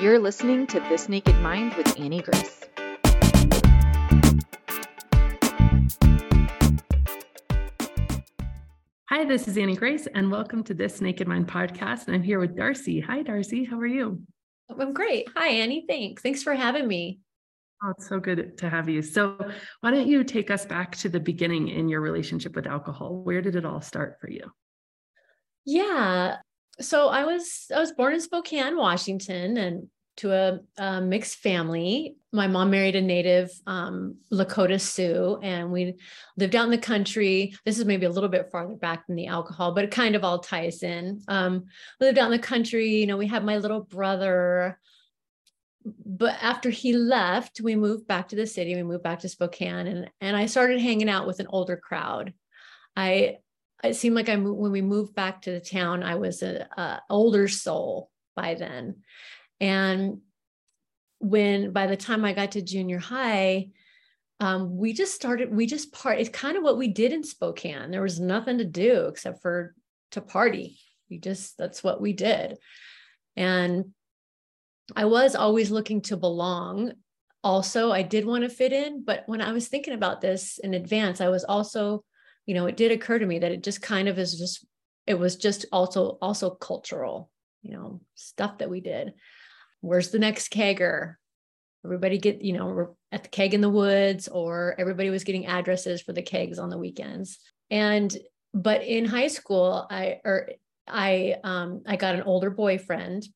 You're listening to This Naked Mind with Annie Grace. Hi, this is Annie Grace, and welcome to This Naked Mind podcast. And I'm here with Darcy. Hi, Darcy. How are you? I'm great. Hi, Annie. Thanks. Thanks for having me. Oh, it's so good to have you. So, why don't you take us back to the beginning in your relationship with alcohol? Where did it all start for you? Yeah. So I was I was born in Spokane, Washington, and to a, a mixed family. My mom married a native um, Lakota Sioux, and we lived out in the country. This is maybe a little bit farther back than the alcohol, but it kind of all ties in. Um, lived out in the country. You know, we had my little brother. But after he left, we moved back to the city. We moved back to Spokane, and and I started hanging out with an older crowd. I it seemed like I when we moved back to the town, I was a, a older soul by then, and when by the time I got to junior high, um, we just started, we just part, it's kind of what we did in Spokane. There was nothing to do except for to party. We just, that's what we did. And I was always looking to belong. Also, I did want to fit in, but when I was thinking about this in advance, I was also, you know, it did occur to me that it just kind of is just, it was just also, also cultural, you know, stuff that we did where's the next kegger? Everybody get, you know, we're at the keg in the woods, or everybody was getting addresses for the kegs on the weekends. And but in high school, I or I um I got an older boyfriend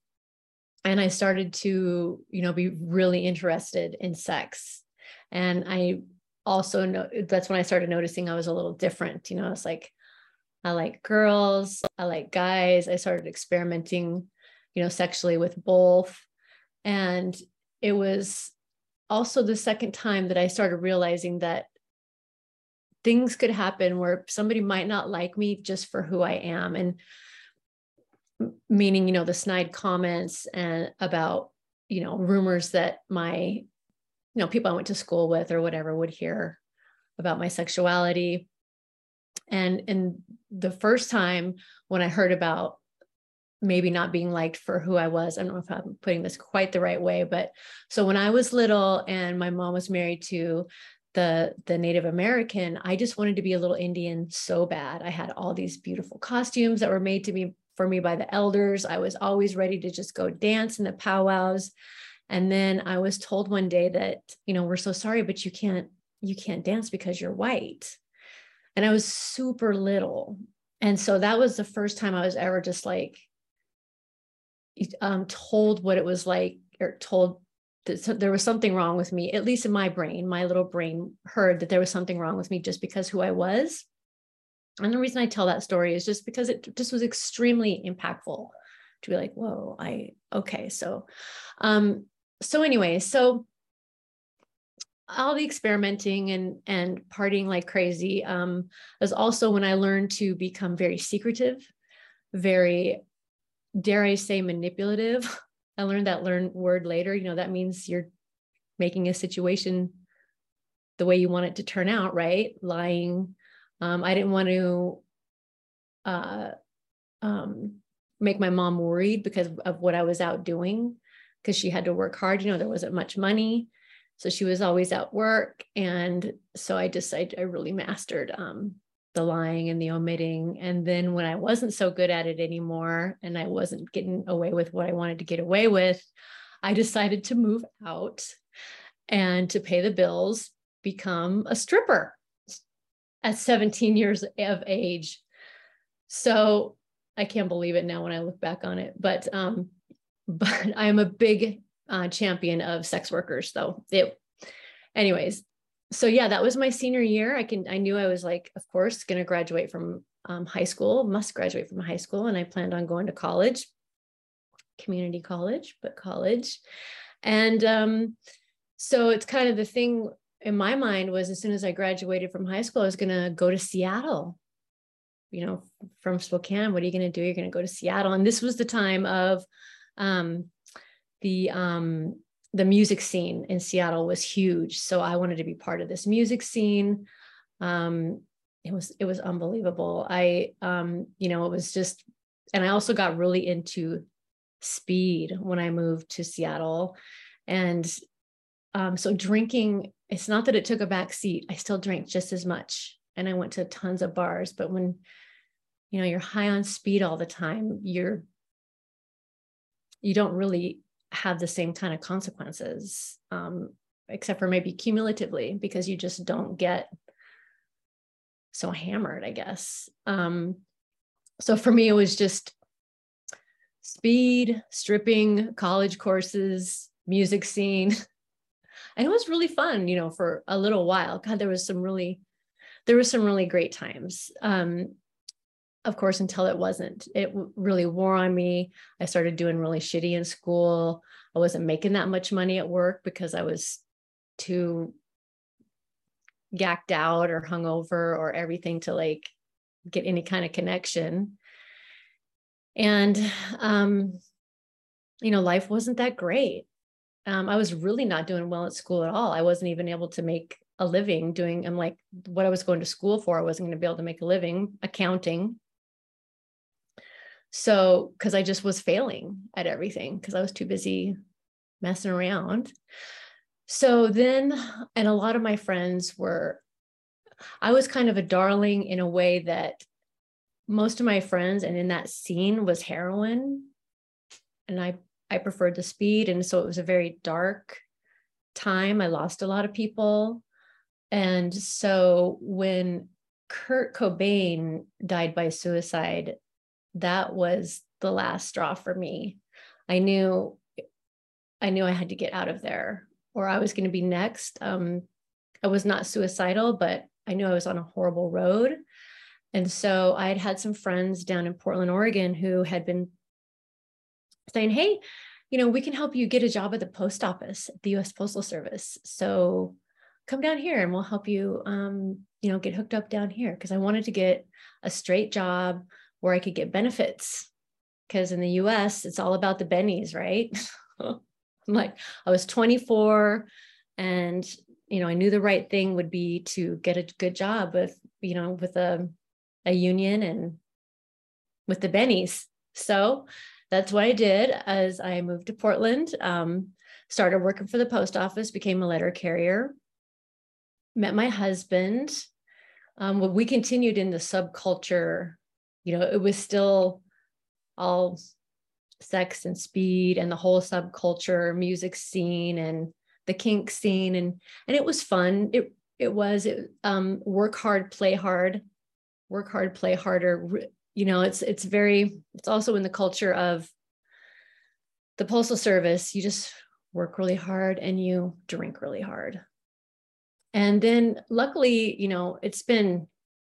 and I started to, you know, be really interested in sex. And I also know that's when I started noticing I was a little different. You know, it's like I like girls, I like guys. I started experimenting, you know, sexually with both. And it was also the second time that I started realizing that things could happen where somebody might not like me just for who I am. And meaning, you know, the snide comments and about, you know, rumors that my, you know, people I went to school with or whatever would hear about my sexuality. And and the first time when I heard about maybe not being liked for who I was. I don't know if I'm putting this quite the right way, but so when I was little and my mom was married to the the Native American, I just wanted to be a little Indian so bad. I had all these beautiful costumes that were made to me for me by the elders. I was always ready to just go dance in the powwows. And then I was told one day that, you know, we're so sorry, but you can't you can't dance because you're white. And I was super little. And so that was the first time I was ever just like, um, told what it was like or told that there was something wrong with me, at least in my brain, my little brain heard that there was something wrong with me just because who I was. And the reason I tell that story is just because it just was extremely impactful to be like, whoa, I, okay. So, um, so anyway, so all the experimenting and and partying like crazy um, was also when I learned to become very secretive, very dare I say, manipulative. I learned that learn word later. You know, that means you're making a situation the way you want it to turn out, right? Lying. Um, I didn't want to uh, um, make my mom worried because of what I was out doing, because she had to work hard. You know, there wasn't much money. So she was always at work. And so I decided I really mastered um, the lying and the omitting. And then when I wasn't so good at it anymore and I wasn't getting away with what I wanted to get away with, I decided to move out and to pay the bills, become a stripper at 17 years of age. So I can't believe it now when I look back on it. But um, but I'm a big uh, champion of sex workers, though. It, anyways, so yeah, that was my senior year. I can I knew I was like, of course, going to graduate from um, high school, must graduate from high school, and I planned on going to college, community college, but college, and um, so it's kind of the thing in my mind was as soon as I graduated from high school, I was going to go to Seattle. You know, from Spokane, what are you going to do? You're going to go to Seattle, and this was the time of um, the um, the music scene in Seattle was huge. So I wanted to be part of this music scene. Um, it was it was unbelievable. I um, you know, it was just and I also got really into speed when I moved to Seattle. And um, so drinking, it's not that it took a back seat. I still drank just as much. And I went to tons of bars. But when, you know, you're high on speed all the time, you're you don't really have the same kind of consequences, um, except for maybe cumulatively, because you just don't get so hammered, I guess. Um, so for me, it was just speed, stripping, college courses, music scene. And it was really fun, you know, for a little while. God, there was some really, there was some really great times. Um, of course, until it wasn't. It really wore on me. I started doing really shitty in school. I wasn't making that much money at work because I was too gacked out or hungover or everything to like get any kind of connection. And, um, you know, life wasn't that great. Um, I was really not doing well at school at all. I wasn't even able to make a living doing, I'm like, what I was going to school for, I wasn't going to be able to make a living accounting. So, because I just was failing at everything because I was too busy messing around. So then, and a lot of my friends were, I was kind of a darling in a way that most of my friends and in that scene was heroin. And I, I preferred the speed. And so it was a very dark time. I lost a lot of people. And so when Kurt Cobain died by suicide, that was the last straw for me. I knew I knew I had to get out of there or I was going to be next. Um, I was not suicidal, but I knew I was on a horrible road. And so I had had some friends down in Portland, Oregon, who had been saying, Hey, you know, we can help you get a job at the post office, the US Postal Service. So come down here and we'll help you, um, you know, get hooked up down here. Cause I wanted to get a straight job where I could get benefits. Because in the US, it's all about the bennies, right? I'm like, I was 24 and, you know, I knew the right thing would be to get a good job with, you know, with a, a union and with the bennies. So that's what I did as I moved to Portland, um, started working for the post office, became a letter carrier, met my husband. Um, we continued in the subculture you know, it was still all sex and speed and the whole subculture music scene and the kink scene. And and it was fun. It it was it, um work hard play hard work hard play harder. You know it's it's very it's also in the culture of the postal service. You just work really hard and you drink really hard. And then luckily you know it's been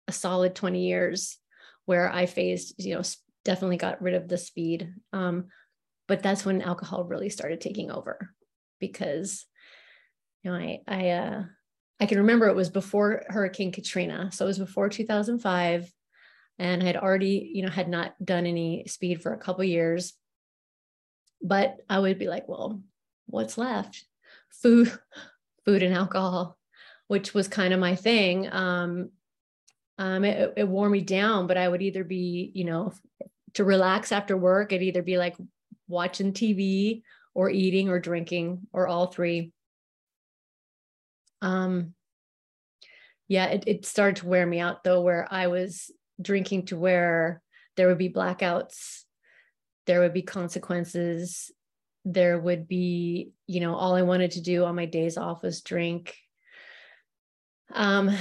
a solid 20 years where I phased, you know, definitely got rid of the speed. Um, but that's when alcohol really started taking over because, you know, I, I, uh, I can remember it was before Hurricane Katrina. So it was before 2005 and I had already, you know, had not done any speed for a couple years. But I would be like, well, what's left? Food, food and alcohol, which was kind of my thing. Um, um, it, it wore me down, but I would either be, you know, to relax after work, it'd either be like watching TV or eating or drinking or all three. Um, yeah, it, it started to wear me out though, where I was drinking to where there would be blackouts, there would be consequences, there would be, you know, all I wanted to do on my days off was drink. Um,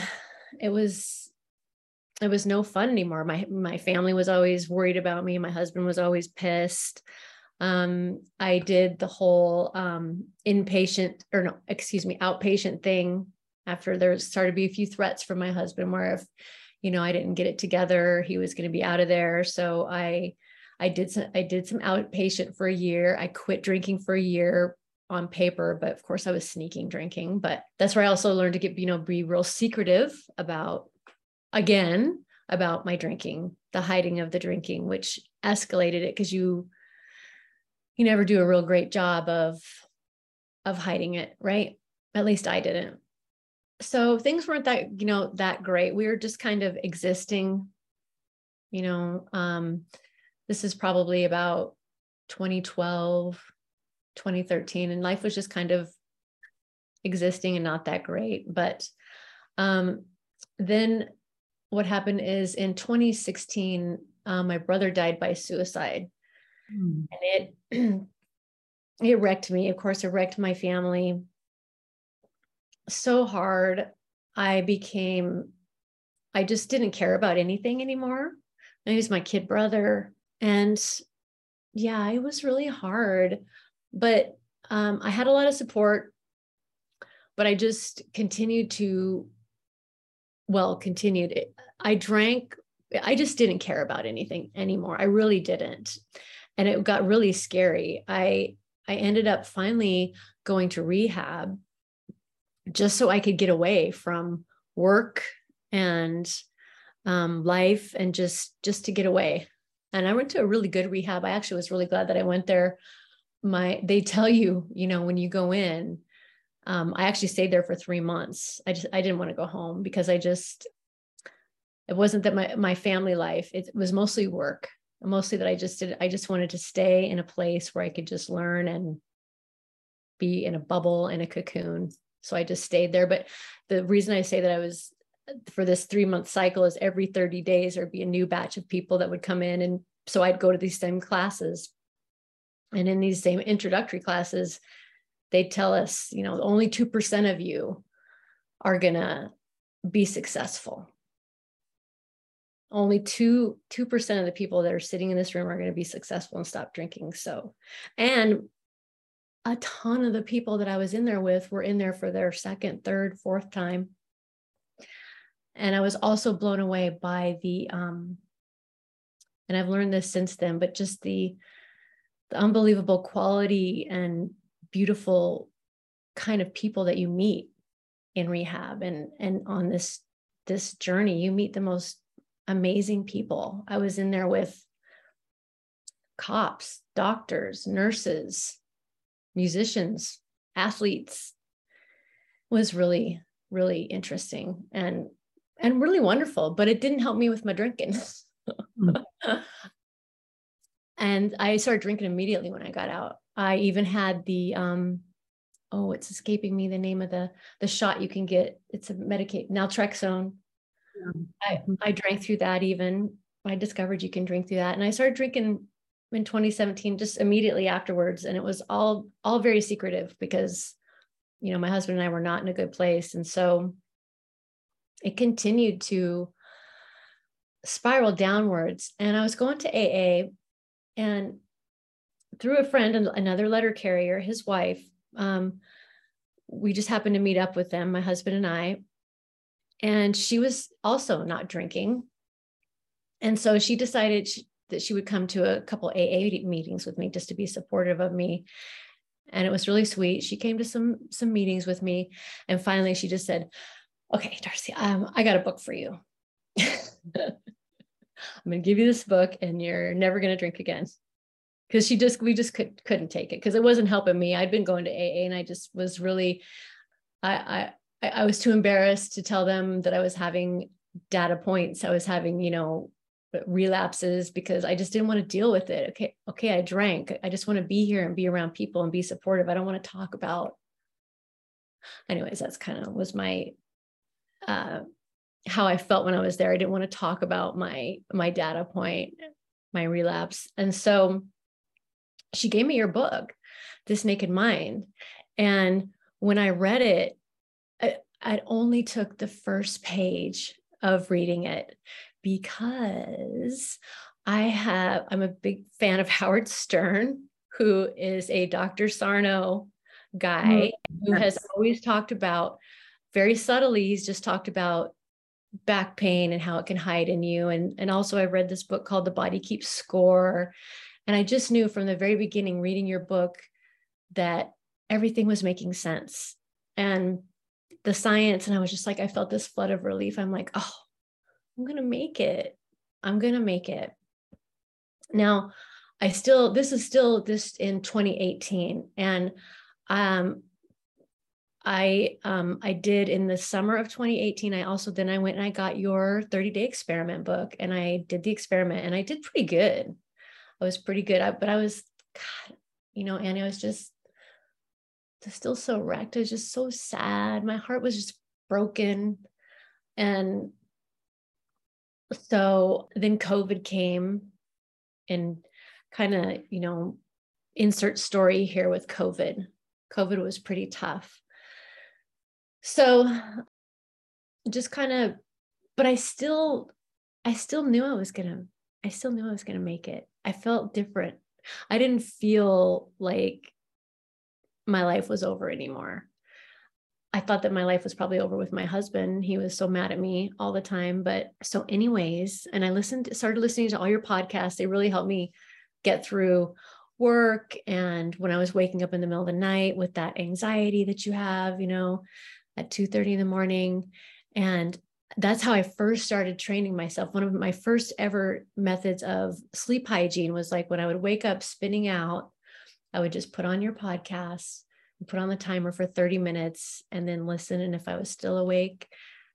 it was it was no fun anymore. My my family was always worried about me. My husband was always pissed. Um, I did the whole um, inpatient or no, excuse me, outpatient thing after there started to be a few threats from my husband where if you know I didn't get it together, he was going to be out of there. So I I did some I did some outpatient for a year. I quit drinking for a year on paper, but of course I was sneaking drinking. But that's where I also learned to get, you know, be real secretive about again about my drinking, the hiding of the drinking, which escalated it because you you never do a real great job of of hiding it, right? At least I didn't. So things weren't that, you know, that great. We were just kind of existing. You know, um, this is probably about 2012, 2013, and life was just kind of existing and not that great. But um, then what happened is in 2016, uh, my brother died by suicide. Mm. And it it wrecked me. Of course, it wrecked my family so hard. I became, I just didn't care about anything anymore. He was my kid brother. And yeah, it was really hard. But um, I had a lot of support, but I just continued to, well, continued. I drank, I just didn't care about anything anymore. I really didn't. And it got really scary. I I ended up finally going to rehab just so I could get away from work and um, life and just just to get away. And I went to a really good rehab. I actually was really glad that I went there. My they tell you, you know, when you go in, um, I actually stayed there for three months. I just I didn't want to go home because I just it wasn't that my my family life. It was mostly work mostly that I just did, I just wanted to stay in a place where I could just learn and be in a bubble in a cocoon. So I just stayed there. But the reason I say that I was for this three month cycle is every 30 days there'd be a new batch of people that would come in. And so I'd go to these same classes. And in these same introductory classes, they'd tell us, you know, only 2% of you are going to be successful. Only two two percent of the people that are sitting in this room are going to be successful and stop drinking. So and a ton of the people that i was in there with were in there for their second third fourth time. And i was also blown away by the um and i've learned this since then but just the the unbelievable quality and beautiful kind of people that you meet in rehab and and on this this journey you meet the most amazing people. I was in there with cops, doctors, nurses, musicians, athletes. It was really really interesting and and really wonderful, but it didn't help me with my drinking. mm. and I started drinking immediately when I got out. I even had the um oh, it's escaping me the name of the the shot you can get. It's a Medicaid naltrexone I, mm-hmm. I drank through that even. I discovered you can drink through that. And I started drinking in 2017 just immediately afterwards. And it was all all very secretive because you know my husband and I were not in a good place. And so it continued to spiral downwards. And I was going to AA and through a friend and another letter carrier, his wife, um, we just happened to meet up with them, my husband and I, and she was also not drinking. And so she decided she, that she would come to a couple AA meetings with me just to be supportive of me. And it was really sweet. She came to some some meetings with me, and finally she just said, "Okay, Darcy, um, I got a book for you. I'm going to give you this book, and you're never going to drink again." Because she just we just could couldn't take it because it wasn't helping me. I'd been going to AA, and I just was really, I I I, was too embarrassed to tell them that I was having data points. I was having, you know, relapses because I just didn't want to deal with it. Okay, okay, I drank. I just want to be here and be around people and be supportive. I don't want to talk about. Anyways, that's kind of was my uh how I felt when I was there. I didn't want to talk about my my data point, my relapse. And so she gave me your book, This Naked Mind. And when I read it, I only took the first page of reading it because I have, I'm a big fan of Howard Stern, who is a Dr. Sarno guy mm-hmm. who has always talked about very subtly, he's just talked about back pain and how it can hide in you. And, and also, I read this book called The Body Keeps Score. And I just knew from the very beginning, reading your book, that everything was making sense. And the science and I was just like, I felt this flood of relief. I'm like, oh, I'm going to make it. I'm going to make it. Now, I still, this is still this in 2018. And um, I um, I did in the summer of 2018. I also then I went and I got your 30 day experiment book and I did the experiment and I did pretty good. I was pretty good, I, but I was God, you know, and I was just still so wrecked. I was just so sad. My heart was just broken. And so then COVID came and kind of, you know, insert story here with COVID. COVID was pretty tough. So just kind of, but I still, I still knew I was going to, I still knew I was going to make it. I felt different. I didn't feel like my life was over anymore. I thought that my life was probably over with my husband. He was so mad at me all the time. But so, anyways, and I listened, started listening to all your podcasts. They really helped me get through work. And when I was waking up in the middle of the night with that anxiety that you have, you know, at 2 30 in the morning. And that's how I first started training myself. One of my first ever methods of sleep hygiene was like when I would wake up spinning out, I would just put on your podcast put on the timer for 30 minutes and then listen. And if I was still awake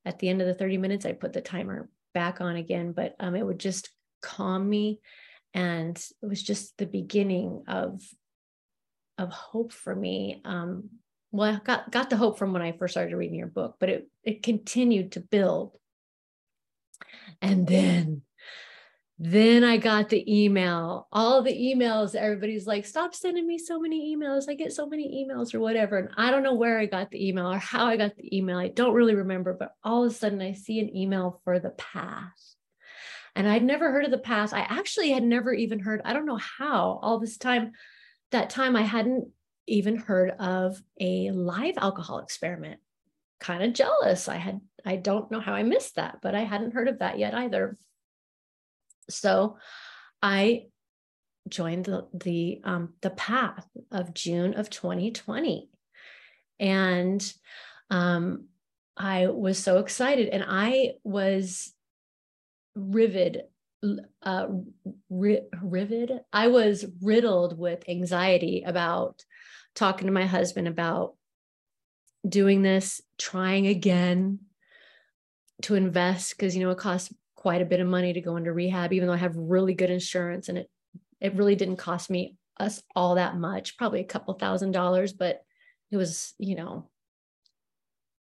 at the end of the 30 minutes, I'd put the timer back on again. But um, it would just calm me. And it was just the beginning of of hope for me. Um, well, I got got the hope from when I first started reading your book, but it it continued to build. And then then I got the email, all the emails. Everybody's like, stop sending me so many emails. I get so many emails or whatever. And I don't know where I got the email or how I got the email. I don't really remember, but all of a sudden I see an email for the path. And I'd never heard of the path. I actually had never even heard, I don't know how, all this time, that time I hadn't even heard of a live alcohol experiment. Kind of jealous. I had, I don't know how I missed that, but I hadn't heard of that yet either. So I joined the the um, the path of June of 2020, and um, I was so excited, and I was riveted. Uh, ri- riveted. I was riddled with anxiety about talking to my husband about doing this, trying again to invest because you know it costs quite a bit of money to go into rehab, even though I have really good insurance and it it really didn't cost me us all that much, probably a couple thousand dollars, but it was, you know,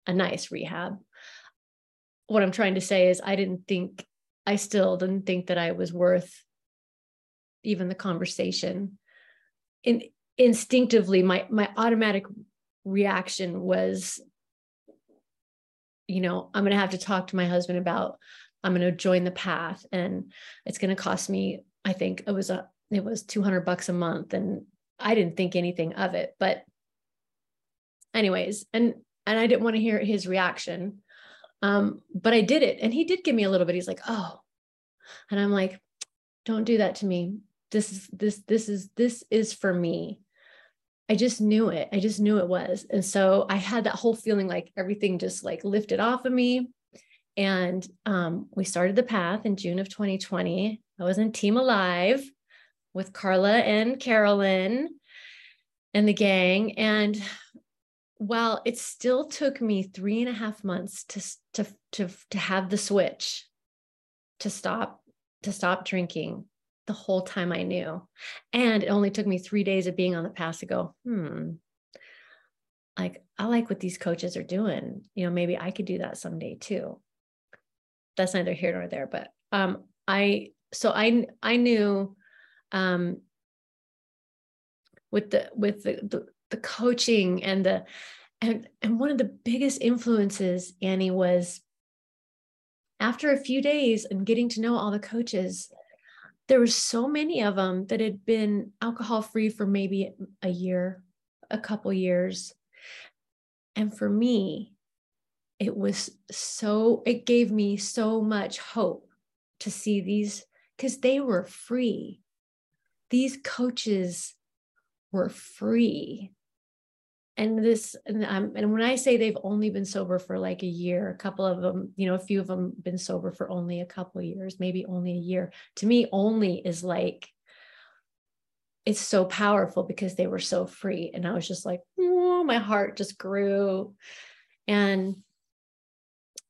a nice rehab. What I'm trying to say is I didn't think I still didn't think that I was worth even the conversation. In instinctively my my automatic reaction was you know, I'm going to have to talk to my husband about I'm going to join the path and it's going to cost me, I think it was a, it was 200 bucks a month. And I didn't think anything of it, but anyways, and, and I didn't want to hear his reaction. Um, but I did it and he did give me a little bit. He's like, Oh, and I'm like, don't do that to me. This is, this, this is, this is for me. I just knew it. I just knew it was. And so I had that whole feeling like everything just like lifted off of me. And um, we started the path in June of 2020. I was in Team Alive with Carla and Carolyn and the gang. And while it still took me three and a half months to, to, to, to have the switch to stop, to stop drinking the whole time I knew. And it only took me three days of being on the path to go, hmm, like I like what these coaches are doing. You know, maybe I could do that someday too that's neither here nor there but um i so i i knew um with the with the, the the coaching and the and and one of the biggest influences annie was after a few days and getting to know all the coaches there were so many of them that had been alcohol free for maybe a year a couple years. And for me it was so it gave me so much hope to see these because they were free. These coaches were free and this and, um, and when i say they've only been sober for like a year a couple of them you know a few of them been sober for only a couple years maybe only a year to me only is like it's so powerful because they were so free and i was just like oh, my heart just grew and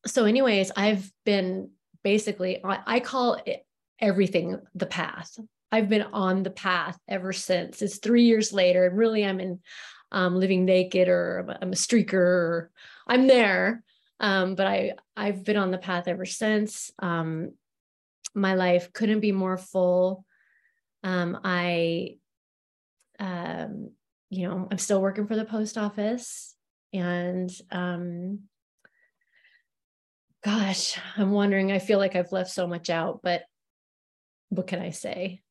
so anyways i've been basically i, I call it everything the path. I've been on the path ever since. It's three years later, and really, I'm in um, living naked, or I'm a streaker, or I'm there. Um, but I I've been on the path ever since. Um, my life couldn't be more full. Um, I, um, you know, I'm still working for the post office, and um, gosh, I'm wondering. I feel like I've left so much out, but what can I say?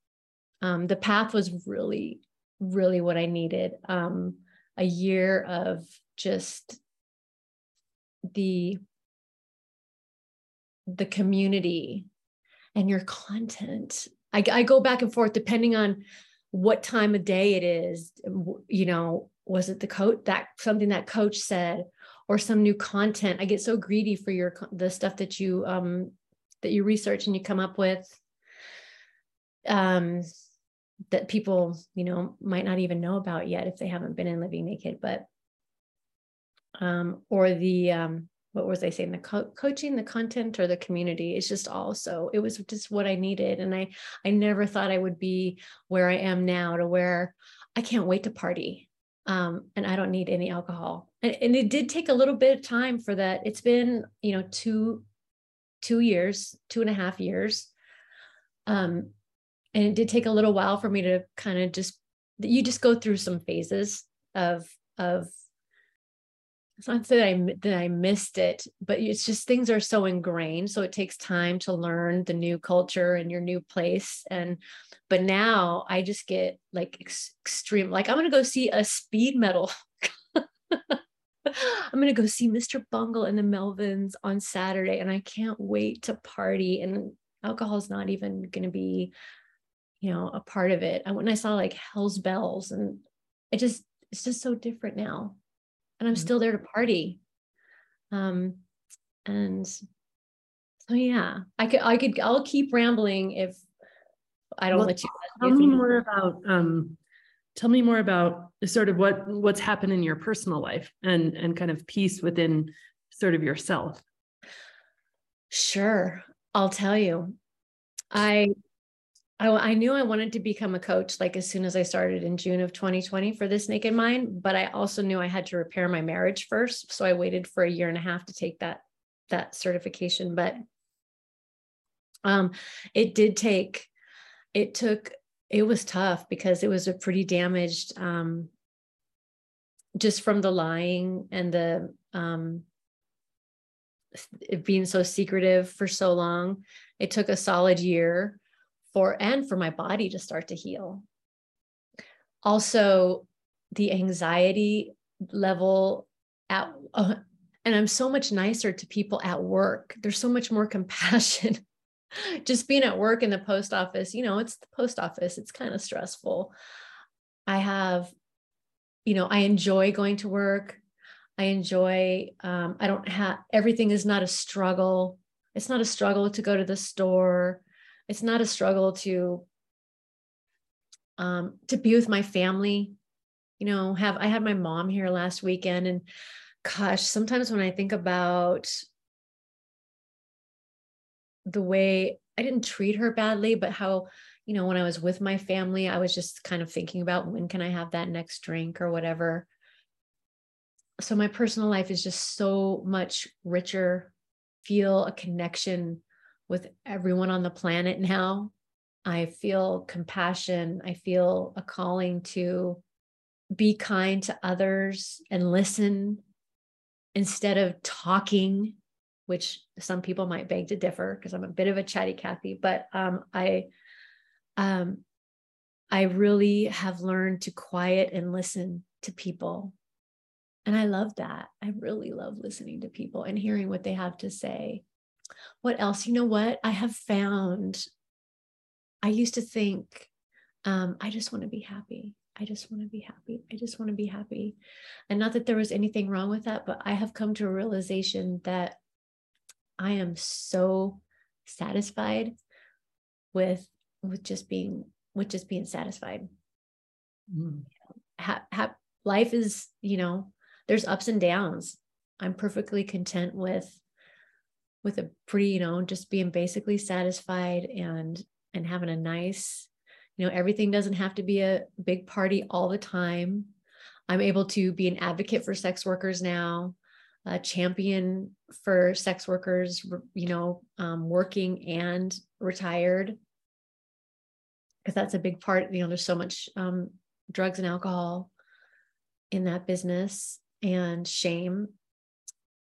Um, the path was really, really what I needed. Um, a year of just the the community and your content. I, I go back and forth depending on what time of day it is. You know, was it the coach that something that coach said or some new content? I get so greedy for your the stuff that you um that you research and you come up with um, that people, you know, might not even know about yet if they haven't been in Living Naked, but um, or the um, what was I saying? The co- coaching, the content, or the community is just also it was just what I needed, and I I never thought I would be where I am now, to where I can't wait to party, um, and I don't need any alcohol. And, and it did take a little bit of time for that. It's been you know two two years, two and a half years. Um, and it did take a little while for me to kind of just you just go through some phases of of it's not that I that I missed it, but it's just things are so ingrained. So it takes time to learn the new culture and your new place. And but now I just get like ex- extreme. Like I'm gonna go see a speed metal. I'm gonna go see Mr. Bungle and the Melvins on Saturday, and I can't wait to party. And alcohol is not even gonna be you know, a part of it. And when I saw like Hell's Bells and it just, it's just so different now. And I'm mm-hmm. still there to party. Um, and so yeah, I could, I could, I'll keep rambling if I don't well, let you. Tell me more about, um, tell me more about sort of what, what's happened in your personal life and, and kind of peace within sort of yourself. Sure. I'll tell you. I I, I knew I wanted to become a coach like as soon as I started in June of 2020 for this naked mind, but I also knew I had to repair my marriage first. So I waited for a year and a half to take that that certification. But um, it did take, it took, it was tough because it was a pretty damaged, um, just from the lying and the um, being so secretive for so long. It took a solid year for and for my body to start to heal. Also the anxiety level at uh, and i'm so much nicer to people at work. There's so much more compassion. Just being at work in the post office you know it's the post office it's kind of stressful. I have you know i enjoy going to work. I enjoy um, i don't have everything is not a struggle. It's not a struggle to go to the store it's not a struggle to um, to be with my family. You know have i had my mom here last weekend and gosh sometimes when i think about the way i didn't treat her badly but how you know when i was with my family i was just kind of thinking about when can i have that next drink or whatever. So my personal life is just so much richer feel a connection with everyone on the planet now. I feel compassion. I feel a calling to be kind to others and listen instead of talking, which some people might beg to differ because I'm a bit of a chatty Cathy, but um, I um, I really have learned to quiet and listen to people. And I love that. I really love listening to people and hearing what they have to say what else? You know what? I have found, I used to think, um, I just want to be happy. I just want to be happy. I just want to be happy. And not that there was anything wrong with that, but I have come to a realization that I am so satisfied with with just being with just being satisfied. Mm. Ha, ha, life is, you know, there's ups and downs. I'm perfectly content with with a pretty, you know, just being basically satisfied and and having a nice, you know, everything doesn't have to be a big party all the time. I'm able to be an advocate for sex workers now, a champion for sex workers, you know, um, working and retired. Because that's a big part, you know, there's so much um, drugs and alcohol in that business and shame.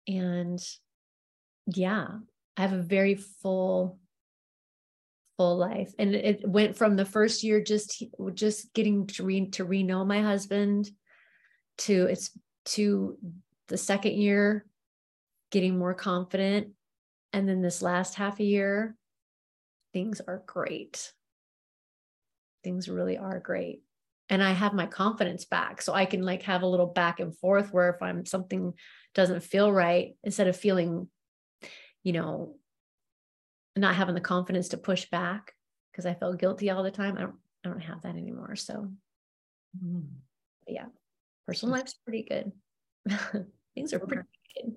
And yeah, I have a very full full life. And it went from the first year just just getting to re to re-know my husband to it's to the second year getting more confident. And then this last half a year things are great. Things really are great. And i have my confidence back so i can like have a little back and forth where if i'm something doesn't feel right instead of feeling you know not having the confidence to push back because I felt guilty all the time. I don't I don't have that anymore. So mm. yeah, personal life's pretty good. Things are pretty good.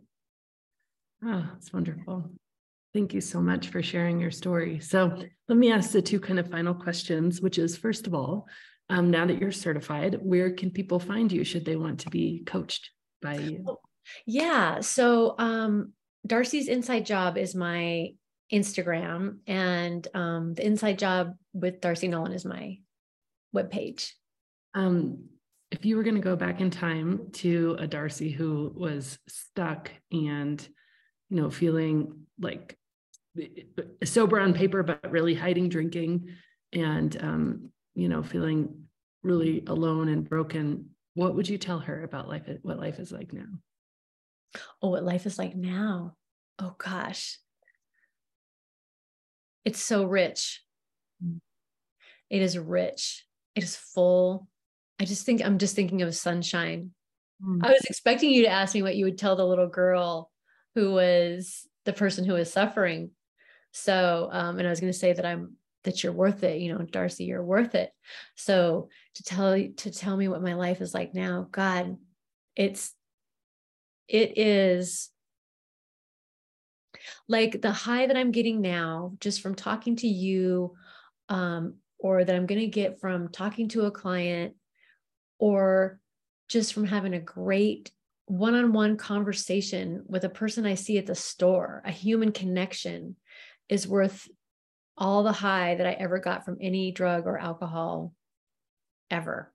Oh, that's wonderful. Thank you so much for sharing your story. So let me ask the two kind of final questions, which is first of all, um, now that you're certified, where can people find you should they want to be coached by you? Oh, yeah. So um, Darcy's Inside Job is my Instagram, and um, the Inside Job with Darcy Nolan is my webpage. Um, if you were going to go back in time to a Darcy who was stuck and, you know, feeling like sober on paper, but really hiding drinking and, um, you know, feeling really alone and broken, what would you tell her about life, what life is like now? Oh, what life is like now. Oh gosh it's so rich. Mm. It is rich. It is full. I just think I'm just thinking of sunshine. Mm. I was expecting you to ask me what you would tell the little girl who was the person who was suffering. So, um, and I was going to say that I'm that you're worth it. You know, Darcy, you're worth it. So to tell to tell me what my life is like now, God, it's it is like the high that I'm getting now, just from talking to you, um, or that I'm going to get from talking to a client, or just from having a great one on one conversation with a person I see at the store, a human connection is worth all the high that I ever got from any drug or alcohol ever.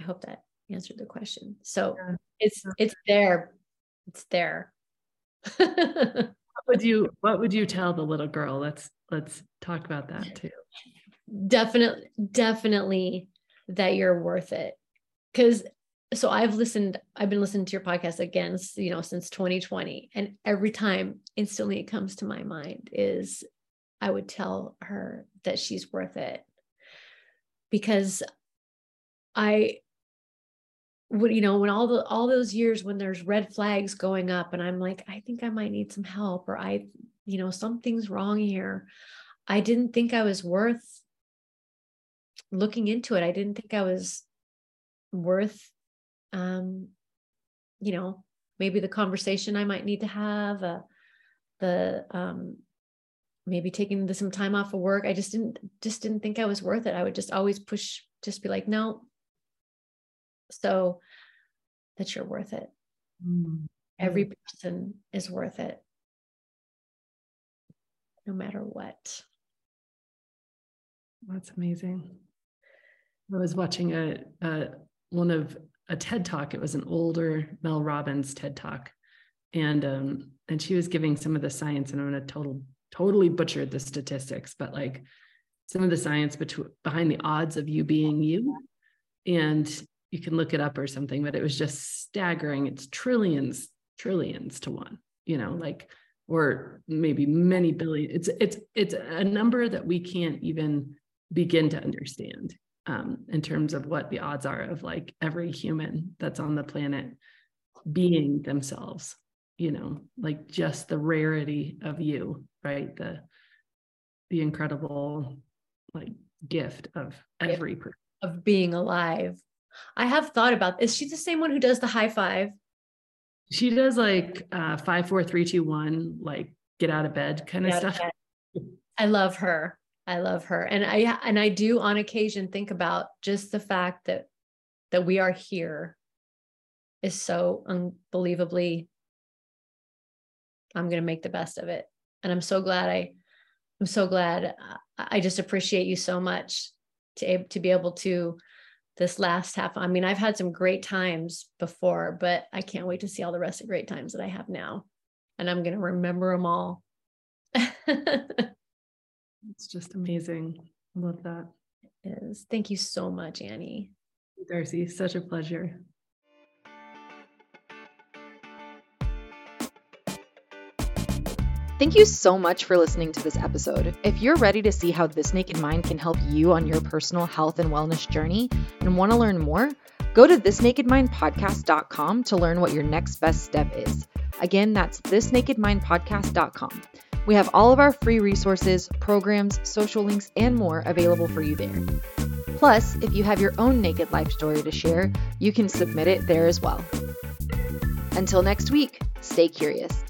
I hope that answered the question. So yeah. it's it's there. It's there. would you what would you tell the little girl? Let's let's talk about that too. Definitely, definitely that you're worth it. Cause so I've listened, I've been listening to your podcast again, you know, since 2020. And every time instantly it comes to my mind is I would tell her that she's worth it. Because I what you know when all the all those years when there's red flags going up and i'm like i think i might need some help or i you know something's wrong here i didn't think i was worth looking into it. I didn't think i was worth um you know maybe the conversation i might need to have uh, the um maybe taking some time off of work. I just didn't just didn't think i was worth it. I would just always push just be like no so that you're worth it. Mm-hmm. Every person is worth it, no matter what. That's amazing. I was watching a, a one of a TED talk. It was an older Mel Robbins TED talk, and um, and she was giving some of the science, and I'm gonna total totally butchered the statistics, but like some of the science between behind the odds of you being you, and you can look it up or something, but it was just staggering. It's trillions, trillions to one, you know, like, or maybe many billion. It's it's it's a number that we can't even begin to understand um, in terms of what the odds are of like every human that's on the planet being themselves, you know, like just the rarity of you, right? The the incredible like gift of every person of being alive I have thought about is she the same one who does the high five? She does like uh five, four, three, two, one, like get out of bed kind of stuff. I love her. I love her. And I and I do on occasion think about just the fact that that we are here is so unbelievably I'm going to make the best of it. And I'm so glad I I'm so glad I just appreciate you so much to to be able to this last half. I mean, I've had some great times before, but I can't wait to see all the rest of great times that I have now. And I'm going to remember them all. It's just amazing. I love that. It is. Thank you so much, Annie. Darcy, such a pleasure. Thank you so much for listening to this episode. If you're ready to see how This Naked Mind can help you on your personal health and wellness journey and want to learn more, go to thisnakedmindpodcast.com to learn what your next best step is. Again, that's thisnakedmindpodcast.com. We have all of our free resources, programs, social links, and more available for you there. Plus, if you have your own naked life story to share, you can submit it there as well. Until next week, stay curious.